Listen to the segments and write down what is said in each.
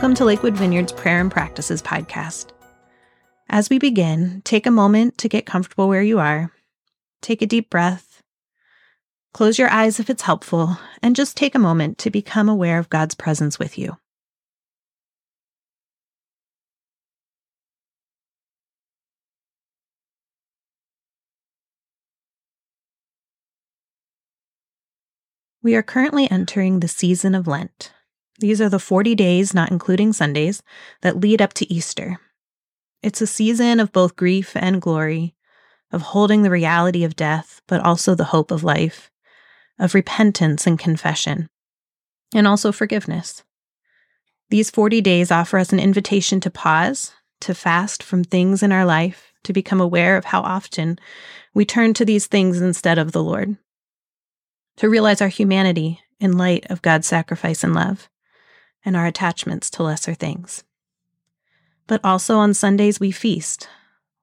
Welcome to Lakewood Vineyard's Prayer and Practices podcast. As we begin, take a moment to get comfortable where you are. Take a deep breath. Close your eyes if it's helpful, and just take a moment to become aware of God's presence with you. We are currently entering the season of Lent. These are the 40 days, not including Sundays, that lead up to Easter. It's a season of both grief and glory, of holding the reality of death, but also the hope of life, of repentance and confession, and also forgiveness. These 40 days offer us an invitation to pause, to fast from things in our life, to become aware of how often we turn to these things instead of the Lord, to realize our humanity in light of God's sacrifice and love, and our attachments to lesser things. But also on Sundays, we feast,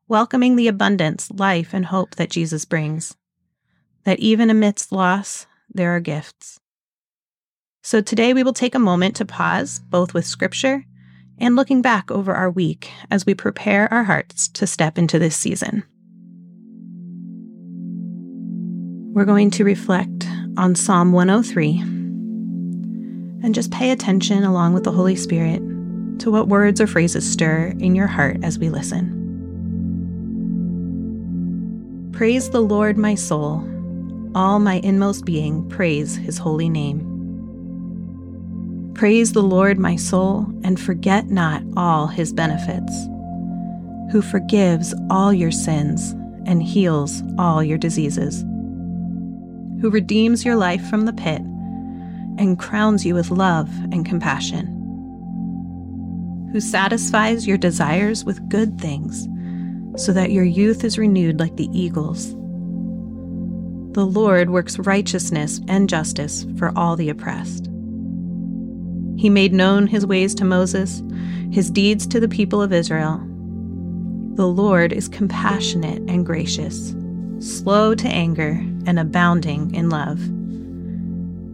welcoming the abundance, life, and hope that Jesus brings. That even amidst loss, there are gifts. So today we will take a moment to pause, both with scripture and looking back over our week as we prepare our hearts to step into this season. We're going to reflect on Psalm 103 and just pay attention along with the Holy Spirit to what words or phrases stir in your heart as we listen. Praise the Lord, my soul. All my inmost being, praise his holy name. Praise the Lord, my soul, and forget not all his benefits, who forgives all your sins and heals all your diseases, who redeems your life from the pit and crowns you with love and compassion, who satisfies your desires with good things, so that your youth is renewed like the eagles. The Lord works righteousness and justice for all the oppressed. He made known his ways to Moses, his deeds to the people of Israel. The Lord is compassionate and gracious, slow to anger, and abounding in love.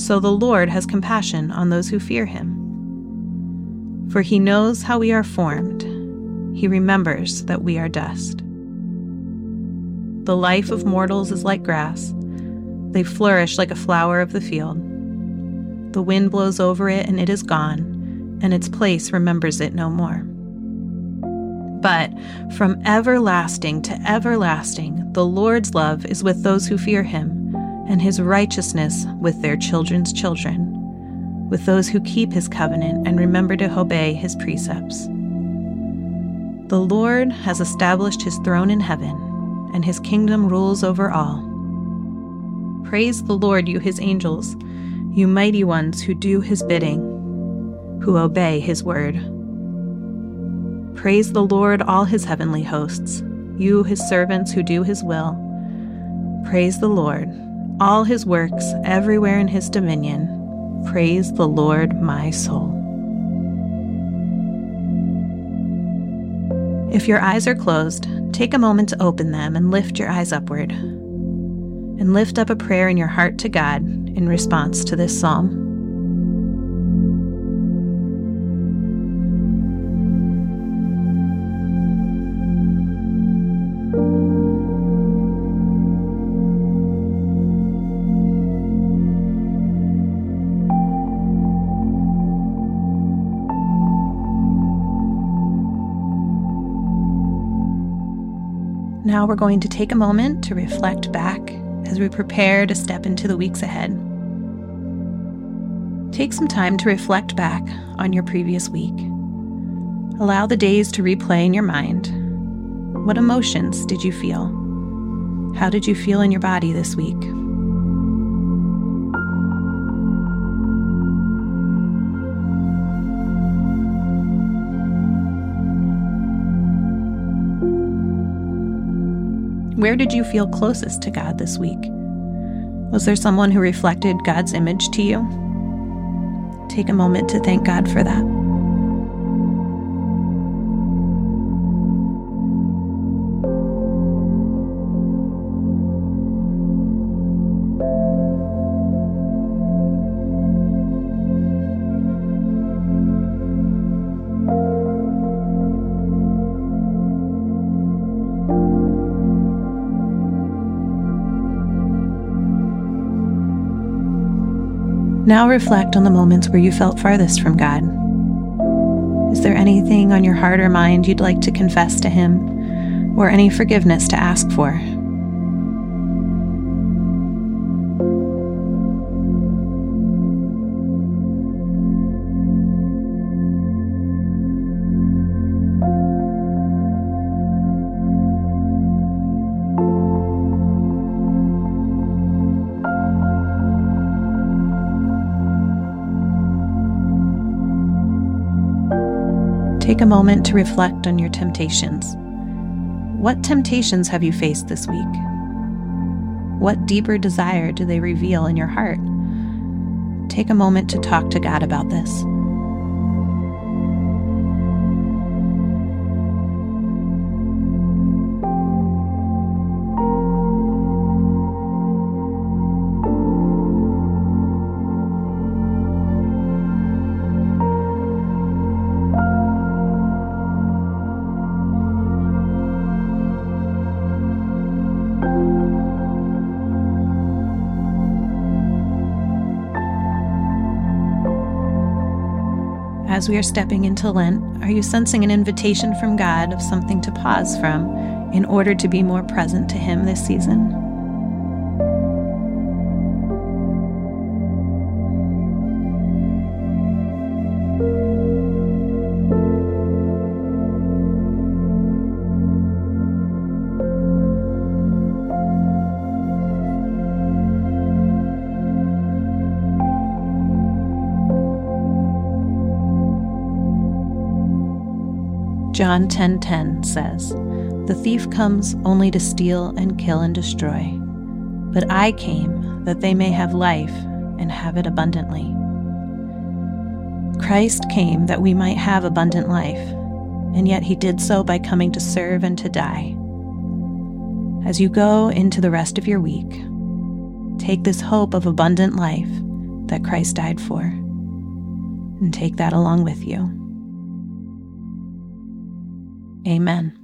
so the Lord has compassion on those who fear him. For he knows how we are formed, he remembers that we are dust. The life of mortals is like grass, they flourish like a flower of the field. The wind blows over it and it is gone, and its place remembers it no more. But from everlasting to everlasting, the Lord's love is with those who fear him and his righteousness with their children's children, with those who keep his covenant and remember to obey his precepts. The Lord has established his throne in heaven, and his kingdom rules over all. Praise the Lord, you his angels, you mighty ones who do his bidding, who obey his word. Praise the Lord, all his heavenly hosts, you his servants who do his will. Praise the Lord all his works everywhere in his dominion. Praise the Lord, my soul. If your eyes are closed, take a moment to open them and lift your eyes upward. And lift up a prayer in your heart to God in response to this psalm. Now we're going to take a moment to reflect back as we prepare to step into the weeks ahead. Take some time to reflect back on your previous week. Allow the days to replay in your mind. What emotions did you feel? How did you feel in your body this week? Where did you feel closest to God this week? Was there someone who reflected God's image to you? Take a moment to thank God for that. Now reflect on the moments where you felt farthest from God. Is there anything on your heart or mind you'd like to confess to Him, or any forgiveness to ask for? Take a moment to reflect on your temptations. What temptations have you faced this week? What deeper desire do they reveal in your heart? Take a moment to talk to God about this. As we are stepping into Lent, are you sensing an invitation from God of something to pause from in order to be more present to Him this season? John 10:10 10, 10 says, "The thief comes only to steal and kill and destroy, but I came that they may have life and have it abundantly." Christ came that we might have abundant life, and yet he did so by coming to serve and to die. As you go into the rest of your week, take this hope of abundant life that Christ died for, and take that along with you. Amen.